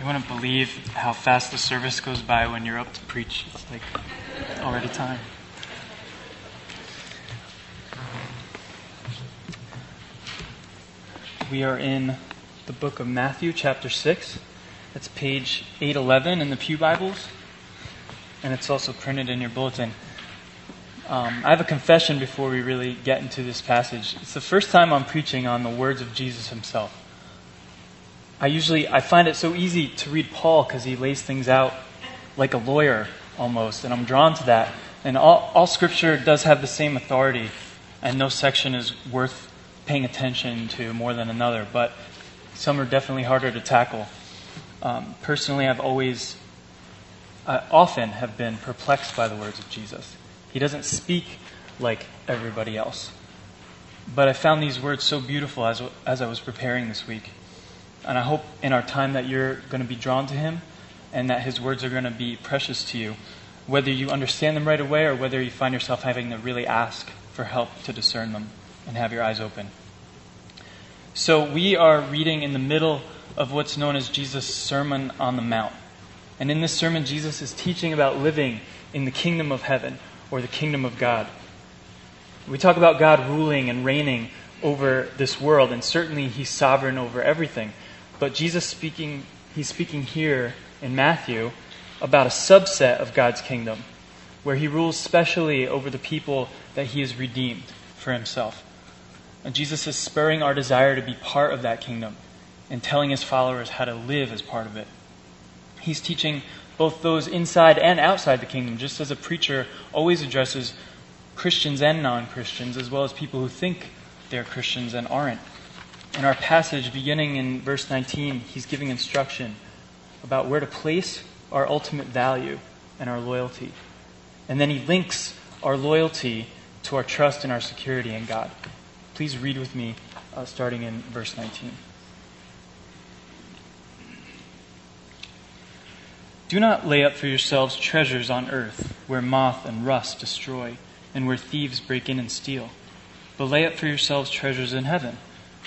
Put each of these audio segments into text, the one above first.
You wouldn't believe how fast the service goes by when you're up to preach. It's like already time. We are in the book of Matthew, chapter 6. It's page 811 in the Pew Bibles, and it's also printed in your bulletin. Um, I have a confession before we really get into this passage. It's the first time I'm preaching on the words of Jesus himself. I usually I find it so easy to read Paul because he lays things out like a lawyer almost, and I'm drawn to that. And all, all Scripture does have the same authority, and no section is worth paying attention to more than another. But some are definitely harder to tackle. Um, personally, I've always, I often have been perplexed by the words of Jesus. He doesn't speak like everybody else. But I found these words so beautiful as, as I was preparing this week. And I hope in our time that you're going to be drawn to him and that his words are going to be precious to you, whether you understand them right away or whether you find yourself having to really ask for help to discern them and have your eyes open. So, we are reading in the middle of what's known as Jesus' Sermon on the Mount. And in this sermon, Jesus is teaching about living in the kingdom of heaven or the kingdom of God. We talk about God ruling and reigning over this world, and certainly He's sovereign over everything. But Jesus speaking, he's speaking here in Matthew about a subset of God's kingdom, where he rules specially over the people that he has redeemed for himself. And Jesus is spurring our desire to be part of that kingdom and telling his followers how to live as part of it. He's teaching both those inside and outside the kingdom, just as a preacher always addresses Christians and non Christians, as well as people who think they're Christians and aren't. In our passage, beginning in verse 19, he's giving instruction about where to place our ultimate value and our loyalty. And then he links our loyalty to our trust and our security in God. Please read with me, uh, starting in verse 19. Do not lay up for yourselves treasures on earth, where moth and rust destroy, and where thieves break in and steal. But lay up for yourselves treasures in heaven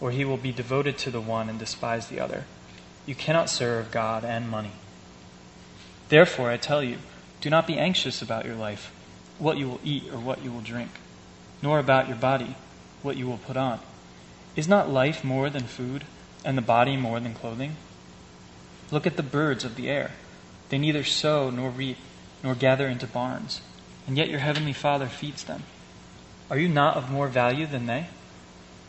or he will be devoted to the one and despise the other. You cannot serve God and money. Therefore, I tell you, do not be anxious about your life, what you will eat or what you will drink, nor about your body, what you will put on. Is not life more than food, and the body more than clothing? Look at the birds of the air. They neither sow nor reap, nor gather into barns, and yet your heavenly Father feeds them. Are you not of more value than they?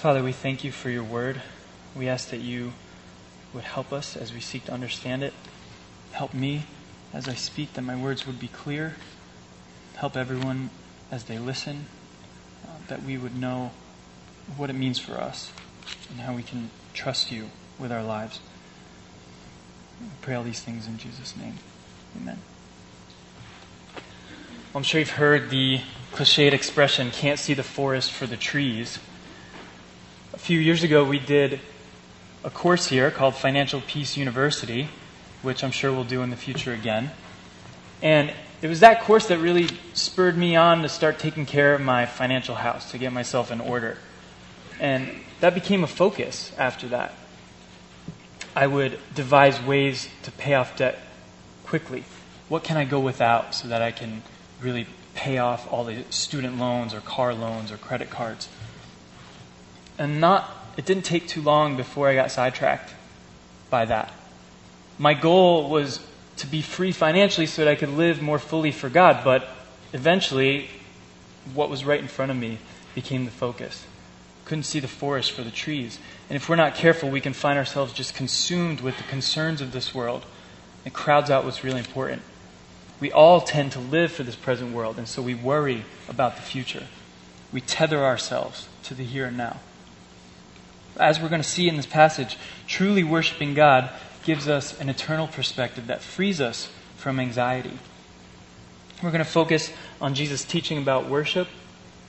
Father, we thank you for your word. We ask that you would help us as we seek to understand it. Help me as I speak that my words would be clear. Help everyone as they listen, uh, that we would know what it means for us and how we can trust you with our lives. I pray all these things in Jesus' name. Amen. Well, I'm sure you've heard the cliched expression, can't see the forest for the trees few years ago, we did a course here called Financial Peace University. which I'm sure we'll do in the future again. And it was that course that really spurred me on to start taking care of my financial house, to get myself in order. And that became a focus after that. I would devise ways to pay off debt quickly. What can I go without so that I can really pay off all the student loans or car loans or credit cards? And not it didn't take too long before I got sidetracked by that. My goal was to be free financially so that I could live more fully for God, but eventually what was right in front of me became the focus. Couldn't see the forest for the trees. And if we're not careful, we can find ourselves just consumed with the concerns of this world. It crowds out what's really important. We all tend to live for this present world, and so we worry about the future. We tether ourselves to the here and now as we're going to see in this passage, truly worshiping God gives us an eternal perspective that frees us from anxiety. We're going to focus on Jesus' teaching about worship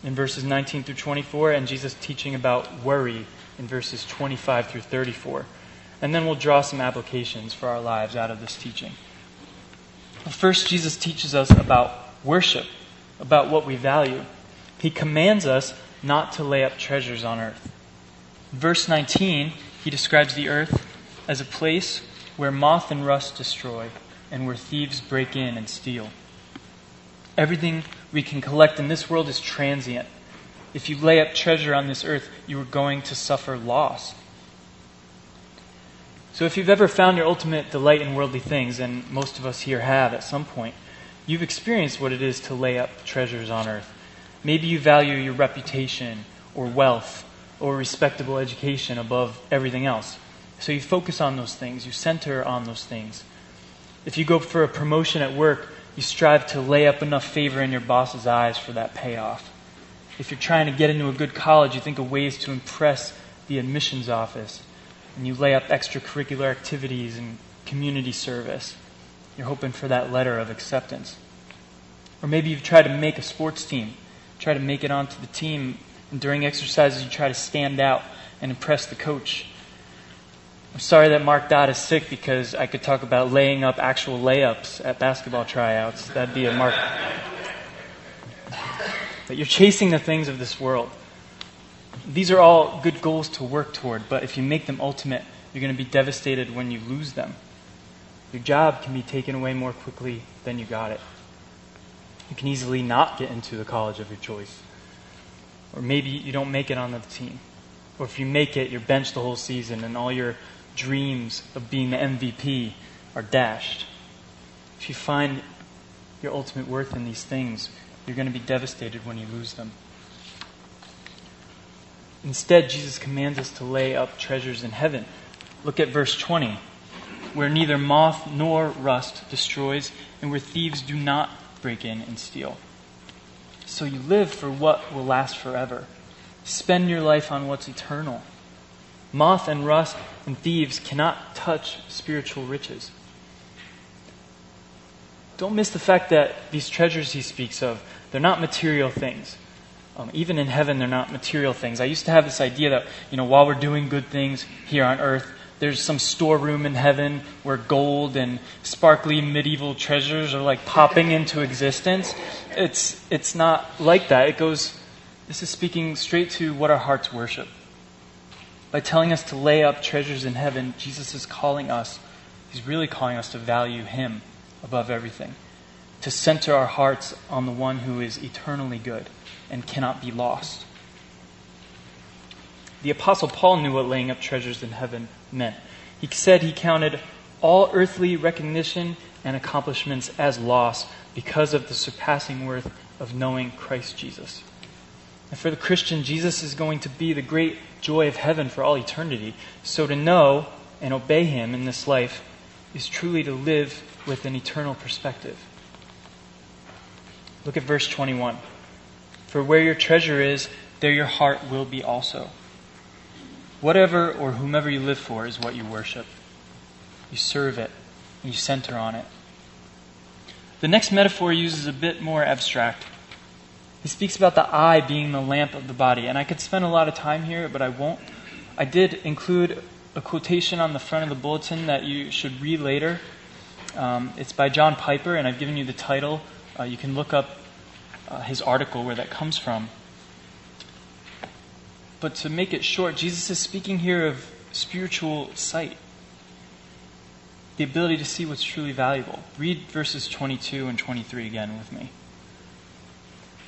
in verses 19 through 24 and Jesus' teaching about worry in verses 25 through 34. And then we'll draw some applications for our lives out of this teaching. First, Jesus teaches us about worship, about what we value. He commands us not to lay up treasures on earth. Verse 19, he describes the earth as a place where moth and rust destroy and where thieves break in and steal. Everything we can collect in this world is transient. If you lay up treasure on this earth, you are going to suffer loss. So, if you've ever found your ultimate delight in worldly things, and most of us here have at some point, you've experienced what it is to lay up treasures on earth. Maybe you value your reputation or wealth or respectable education above everything else. So you focus on those things, you center on those things. If you go for a promotion at work, you strive to lay up enough favor in your boss's eyes for that payoff. If you're trying to get into a good college, you think of ways to impress the admissions office, and you lay up extracurricular activities and community service. You're hoping for that letter of acceptance. Or maybe you've tried to make a sports team, try to make it onto the team and during exercises, you try to stand out and impress the coach. I'm sorry that Mark Dodd is sick because I could talk about laying up actual layups at basketball tryouts. That'd be a mark. But you're chasing the things of this world. These are all good goals to work toward, but if you make them ultimate, you're going to be devastated when you lose them. Your job can be taken away more quickly than you got it. You can easily not get into the college of your choice. Or maybe you don't make it on the team. Or if you make it, you're benched the whole season and all your dreams of being the MVP are dashed. If you find your ultimate worth in these things, you're going to be devastated when you lose them. Instead, Jesus commands us to lay up treasures in heaven. Look at verse 20, where neither moth nor rust destroys, and where thieves do not break in and steal. So you live for what will last forever. Spend your life on what's eternal. Moth and rust and thieves cannot touch spiritual riches. Don't miss the fact that these treasures he speaks of, they're not material things. Um, even in heaven, they're not material things. I used to have this idea that, you know, while we're doing good things here on earth, there's some storeroom in heaven where gold and sparkly medieval treasures are like popping into existence. It's, it's not like that. It goes, this is speaking straight to what our hearts worship. By telling us to lay up treasures in heaven, Jesus is calling us, he's really calling us to value him above everything, to center our hearts on the one who is eternally good and cannot be lost. The Apostle Paul knew what laying up treasures in heaven meant. He said he counted all earthly recognition and accomplishments as loss because of the surpassing worth of knowing Christ Jesus. And for the Christian, Jesus is going to be the great joy of heaven for all eternity. So to know and obey him in this life is truly to live with an eternal perspective. Look at verse 21. For where your treasure is, there your heart will be also. Whatever or whomever you live for is what you worship. You serve it, you center on it. The next metaphor uses a bit more abstract. He speaks about the eye being the lamp of the body, and I could spend a lot of time here, but I won't. I did include a quotation on the front of the bulletin that you should read later. Um, it's by John Piper, and I've given you the title. Uh, you can look up uh, his article where that comes from. But to make it short, Jesus is speaking here of spiritual sight, the ability to see what's truly valuable. Read verses 22 and 23 again with me.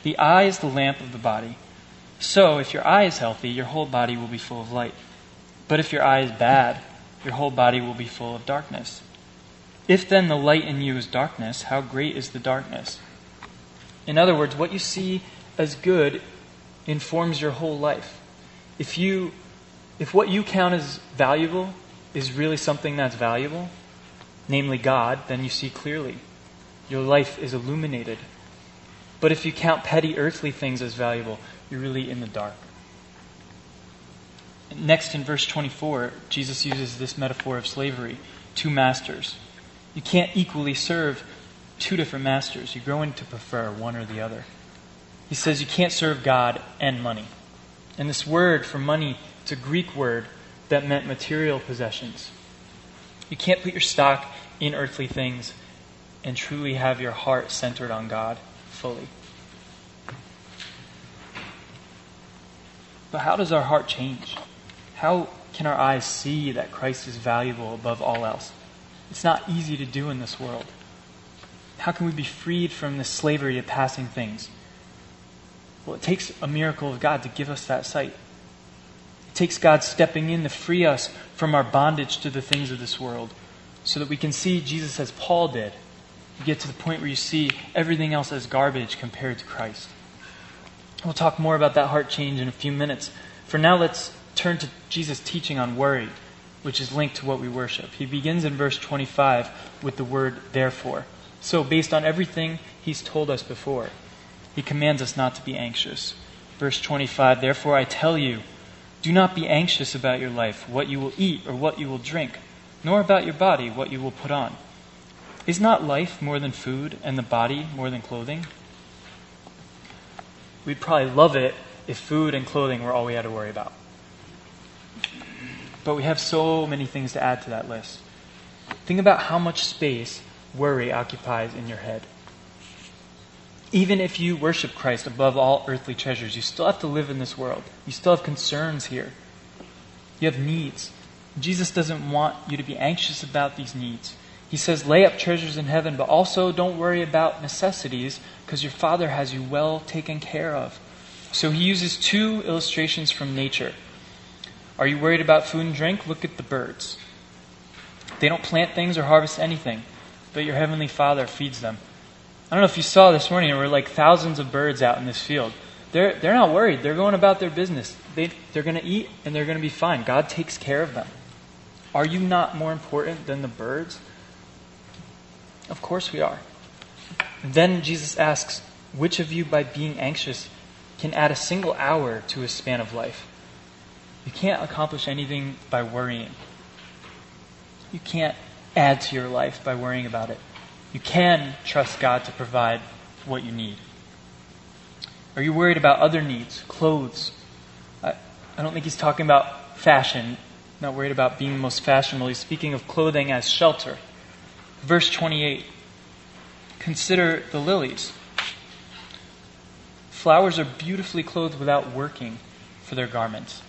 The eye is the lamp of the body. So, if your eye is healthy, your whole body will be full of light. But if your eye is bad, your whole body will be full of darkness. If then the light in you is darkness, how great is the darkness? In other words, what you see as good informs your whole life. If you if what you count as valuable is really something that's valuable, namely God, then you see clearly. Your life is illuminated. But if you count petty earthly things as valuable, you're really in the dark. Next, in verse 24, Jesus uses this metaphor of slavery two masters. You can't equally serve two different masters. You're going to prefer one or the other. He says you can't serve God and money. And this word for money, it's a Greek word that meant material possessions. You can't put your stock in earthly things and truly have your heart centered on God fully. But how does our heart change? How can our eyes see that Christ is valuable above all else? It's not easy to do in this world. How can we be freed from the slavery of passing things? Well, it takes a miracle of God to give us that sight. It takes God stepping in to free us from our bondage to the things of this world so that we can see Jesus as Paul did. You get to the point where you see everything else as garbage compared to Christ. We'll talk more about that heart change in a few minutes. For now, let's turn to Jesus' teaching on worry, which is linked to what we worship. He begins in verse 25 with the word therefore. So, based on everything he's told us before, he commands us not to be anxious. Verse 25 Therefore I tell you, do not be anxious about your life, what you will eat or what you will drink, nor about your body, what you will put on. Is not life more than food, and the body more than clothing? We'd probably love it if food and clothing were all we had to worry about. But we have so many things to add to that list. Think about how much space worry occupies in your head. Even if you worship Christ above all earthly treasures, you still have to live in this world. You still have concerns here. You have needs. Jesus doesn't want you to be anxious about these needs. He says, lay up treasures in heaven, but also don't worry about necessities because your Father has you well taken care of. So he uses two illustrations from nature. Are you worried about food and drink? Look at the birds. They don't plant things or harvest anything but your Heavenly Father feeds them. I don't know if you saw this morning, there were like thousands of birds out in this field. They're, they're not worried. They're going about their business. They, they're going to eat and they're going to be fine. God takes care of them. Are you not more important than the birds? Of course we are. then Jesus asks, Which of you, by being anxious, can add a single hour to his span of life? You can't accomplish anything by worrying. You can't add to your life by worrying about it. You can trust God to provide what you need. Are you worried about other needs? Clothes. I, I don't think he's talking about fashion, not worried about being the most fashionable. He's speaking of clothing as shelter. Verse 28 Consider the lilies. Flowers are beautifully clothed without working for their garments.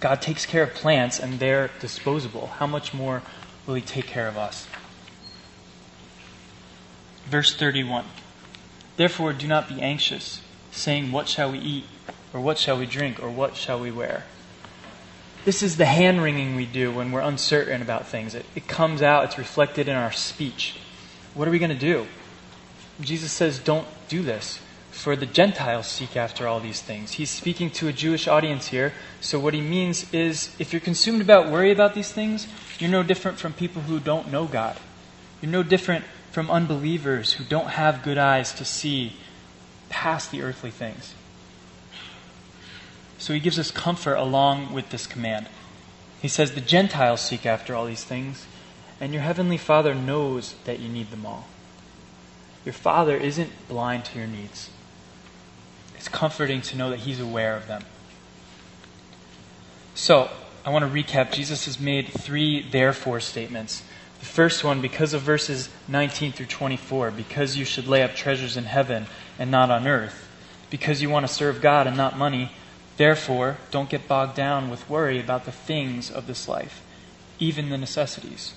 God takes care of plants and they're disposable. How much more will He take care of us. Verse 31 Therefore, do not be anxious, saying, What shall we eat? Or what shall we drink? Or what shall we wear? This is the hand wringing we do when we're uncertain about things. It, it comes out, it's reflected in our speech. What are we going to do? Jesus says, Don't do this for the Gentiles seek after all these things. He's speaking to a Jewish audience here. So, what he means is if you're consumed about worry about these things, you're no different from people who don't know God. You're no different from unbelievers who don't have good eyes to see past the earthly things. So, he gives us comfort along with this command. He says, The Gentiles seek after all these things, and your heavenly Father knows that you need them all. Your Father isn't blind to your needs. It's comforting to know that He's aware of them. So, I want to recap. Jesus has made three therefore statements The first one, because of verses 19 through 24, because you should lay up treasures in heaven and not on earth, because you want to serve God and not money. Therefore, don't get bogged down with worry about the things of this life, even the necessities.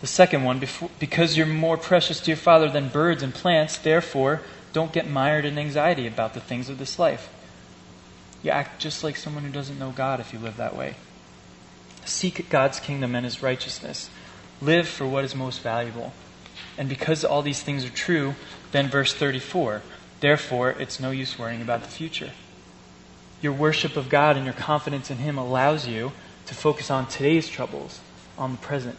The second one, because you're more precious to your Father than birds and plants, therefore, don't get mired in anxiety about the things of this life. You act just like someone who doesn't know God if you live that way. Seek God's kingdom and his righteousness. Live for what is most valuable. And because all these things are true, then verse 34 therefore, it's no use worrying about the future. Your worship of God and your confidence in Him allows you to focus on today's troubles, on the present.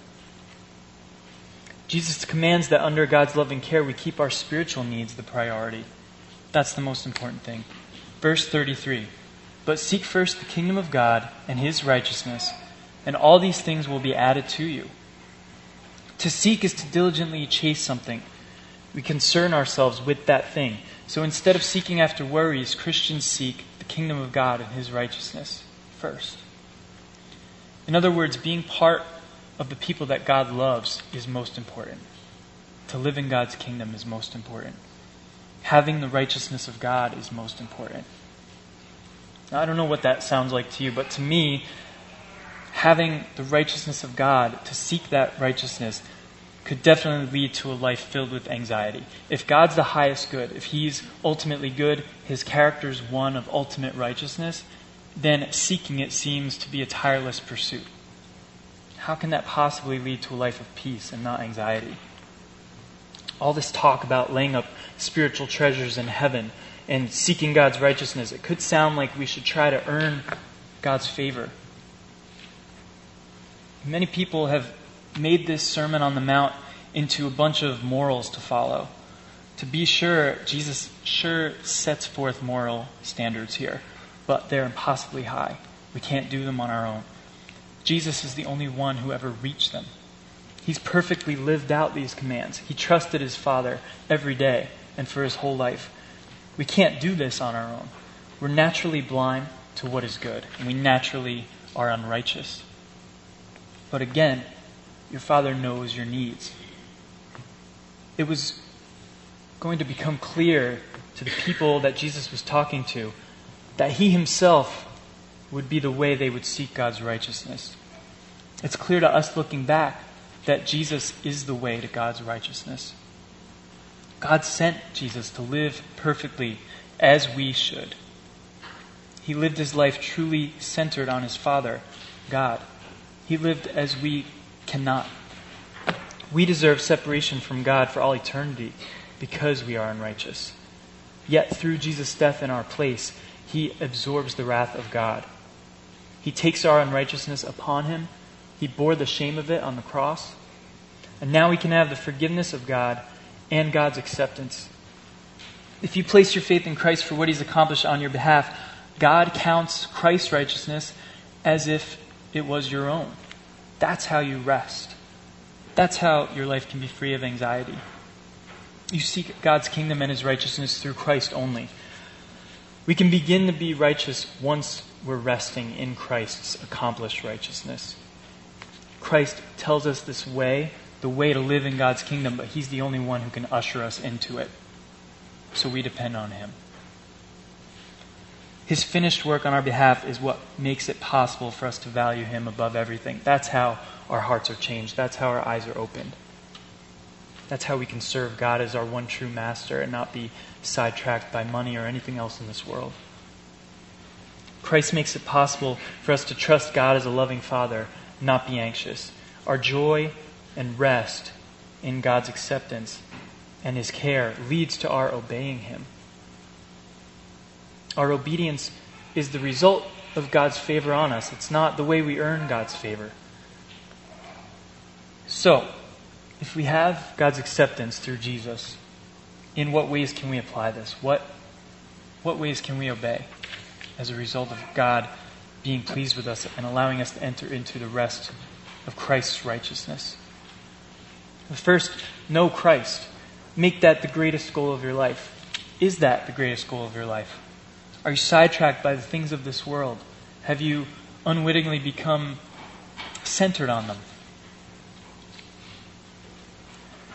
Jesus commands that under God's loving care, we keep our spiritual needs the priority. That's the most important thing. Verse 33 But seek first the kingdom of God and His righteousness and all these things will be added to you. To seek is to diligently chase something. We concern ourselves with that thing. So instead of seeking after worries, Christians seek the kingdom of God and his righteousness first. In other words, being part of the people that God loves is most important. To live in God's kingdom is most important. Having the righteousness of God is most important. Now, I don't know what that sounds like to you, but to me, having the righteousness of God, to seek that righteousness, could definitely lead to a life filled with anxiety. If God's the highest good, if He's ultimately good, His character is one of ultimate righteousness, then seeking it seems to be a tireless pursuit. How can that possibly lead to a life of peace and not anxiety? All this talk about laying up spiritual treasures in heaven and seeking God's righteousness, it could sound like we should try to earn God's favor Many people have made this Sermon on the Mount into a bunch of morals to follow. To be sure, Jesus sure sets forth moral standards here, but they're impossibly high. We can't do them on our own. Jesus is the only one who ever reached them. He's perfectly lived out these commands. He trusted his Father every day and for his whole life. We can't do this on our own. We're naturally blind to what is good, and we naturally are unrighteous. But again, your Father knows your needs. It was going to become clear to the people that Jesus was talking to that He Himself would be the way they would seek God's righteousness. It's clear to us looking back that Jesus is the way to God's righteousness. God sent Jesus to live perfectly as we should. He lived his life truly centered on his Father, God. He lived as we cannot. We deserve separation from God for all eternity because we are unrighteous. Yet through Jesus' death in our place, he absorbs the wrath of God. He takes our unrighteousness upon him. He bore the shame of it on the cross. And now we can have the forgiveness of God and God's acceptance. If you place your faith in Christ for what he's accomplished on your behalf, God counts Christ's righteousness as if it was your own. That's how you rest. That's how your life can be free of anxiety. You seek God's kingdom and his righteousness through Christ only. We can begin to be righteous once we're resting in Christ's accomplished righteousness. Christ tells us this way, the way to live in God's kingdom, but he's the only one who can usher us into it. So we depend on him. His finished work on our behalf is what makes it possible for us to value Him above everything. That's how our hearts are changed. That's how our eyes are opened. That's how we can serve God as our one true master and not be sidetracked by money or anything else in this world. Christ makes it possible for us to trust God as a loving Father, not be anxious. Our joy and rest in God's acceptance and His care leads to our obeying Him. Our obedience is the result of God's favor on us. It's not the way we earn God's favor. So, if we have God's acceptance through Jesus, in what ways can we apply this? What, what ways can we obey as a result of God being pleased with us and allowing us to enter into the rest of Christ's righteousness? First, know Christ. Make that the greatest goal of your life. Is that the greatest goal of your life? Are you sidetracked by the things of this world? Have you unwittingly become centered on them?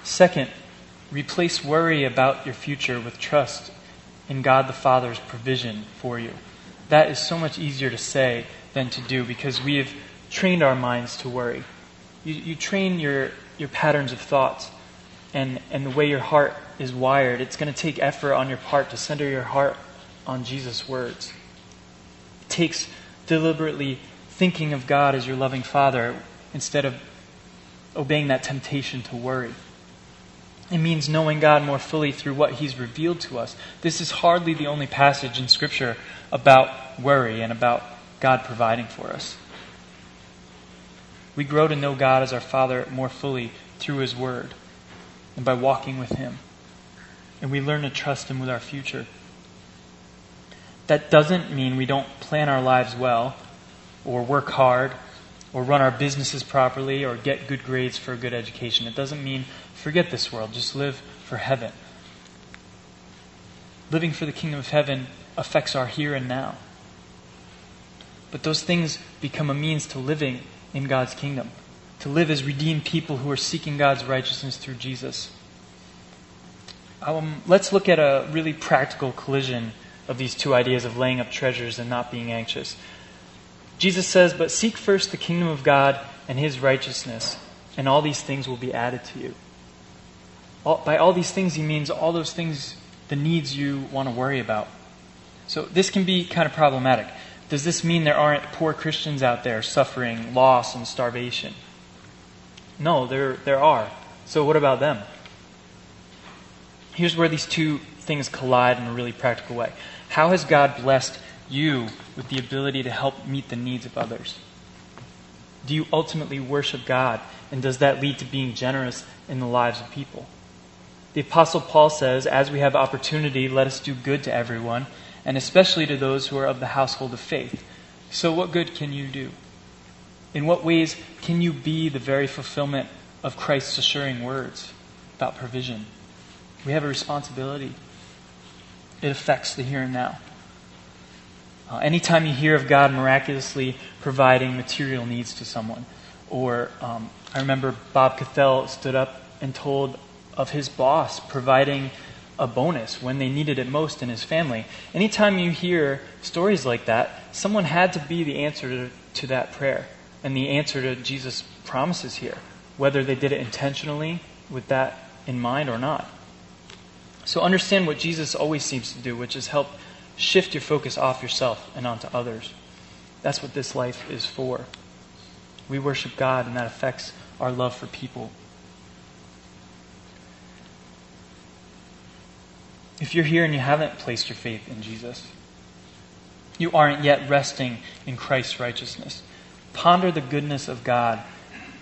Second, replace worry about your future with trust in God the Father's provision for you. That is so much easier to say than to do because we have trained our minds to worry. You, you train your, your patterns of thoughts and, and the way your heart is wired. It's going to take effort on your part to center your heart on Jesus' words. It takes deliberately thinking of God as your loving Father instead of obeying that temptation to worry. It means knowing God more fully through what He's revealed to us. This is hardly the only passage in Scripture about worry and about God providing for us. We grow to know God as our Father more fully through His Word and by walking with Him. And we learn to trust Him with our future. That doesn't mean we don't plan our lives well, or work hard, or run our businesses properly, or get good grades for a good education. It doesn't mean forget this world, just live for heaven. Living for the kingdom of heaven affects our here and now. But those things become a means to living in God's kingdom, to live as redeemed people who are seeking God's righteousness through Jesus. Um, let's look at a really practical collision of these two ideas of laying up treasures and not being anxious. Jesus says, But seek first the kingdom of God and his righteousness, and all these things will be added to you. All, by all these things, he means all those things, the needs you want to worry about. So this can be kind of problematic. Does this mean there aren't poor Christians out there suffering loss and starvation? No, there, there are. So what about them? Here's where these two things collide in a really practical way. How has God blessed you with the ability to help meet the needs of others? Do you ultimately worship God? And does that lead to being generous in the lives of people? The Apostle Paul says, As we have opportunity, let us do good to everyone, and especially to those who are of the household of faith. So, what good can you do? In what ways can you be the very fulfillment of Christ's assuring words about provision? We have a responsibility. It affects the here and now. Uh, anytime you hear of God miraculously providing material needs to someone, or um, I remember Bob Cathell stood up and told of his boss providing a bonus when they needed it most in his family. Anytime you hear stories like that, someone had to be the answer to, to that prayer and the answer to Jesus' promises here, whether they did it intentionally with that in mind or not. So understand what Jesus always seems to do, which is help shift your focus off yourself and onto others. That's what this life is for. We worship God, and that affects our love for people. If you're here and you haven't placed your faith in Jesus, you aren't yet resting in Christ's righteousness. Ponder the goodness of God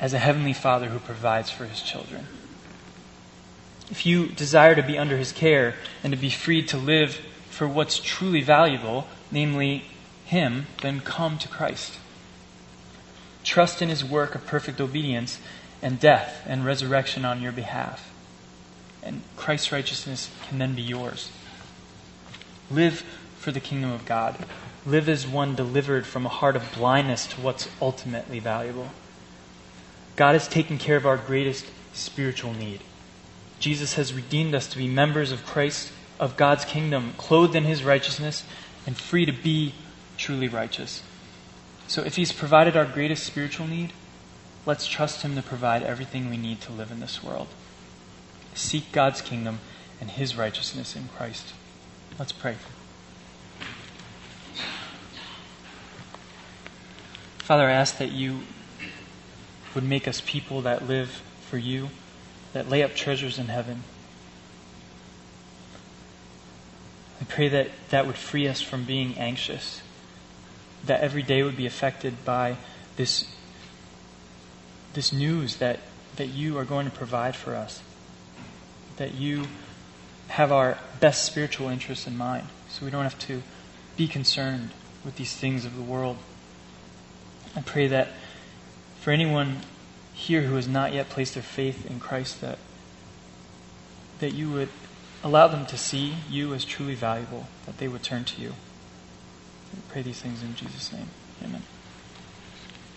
as a heavenly Father who provides for his children. If you desire to be under his care and to be freed to live for what's truly valuable, namely him, then come to Christ. Trust in his work of perfect obedience and death and resurrection on your behalf. And Christ's righteousness can then be yours. Live for the kingdom of God. Live as one delivered from a heart of blindness to what's ultimately valuable. God has taken care of our greatest spiritual need. Jesus has redeemed us to be members of Christ, of God's kingdom, clothed in his righteousness, and free to be truly righteous. So if he's provided our greatest spiritual need, let's trust him to provide everything we need to live in this world. Seek God's kingdom and his righteousness in Christ. Let's pray. Father, I ask that you would make us people that live for you that lay up treasures in heaven. I pray that that would free us from being anxious, that every day would be affected by this, this news that, that you are going to provide for us, that you have our best spiritual interests in mind, so we don't have to be concerned with these things of the world. I pray that for anyone here who has not yet placed their faith in Christ that that you would allow them to see you as truly valuable, that they would turn to you. Pray these things in Jesus' name. Amen.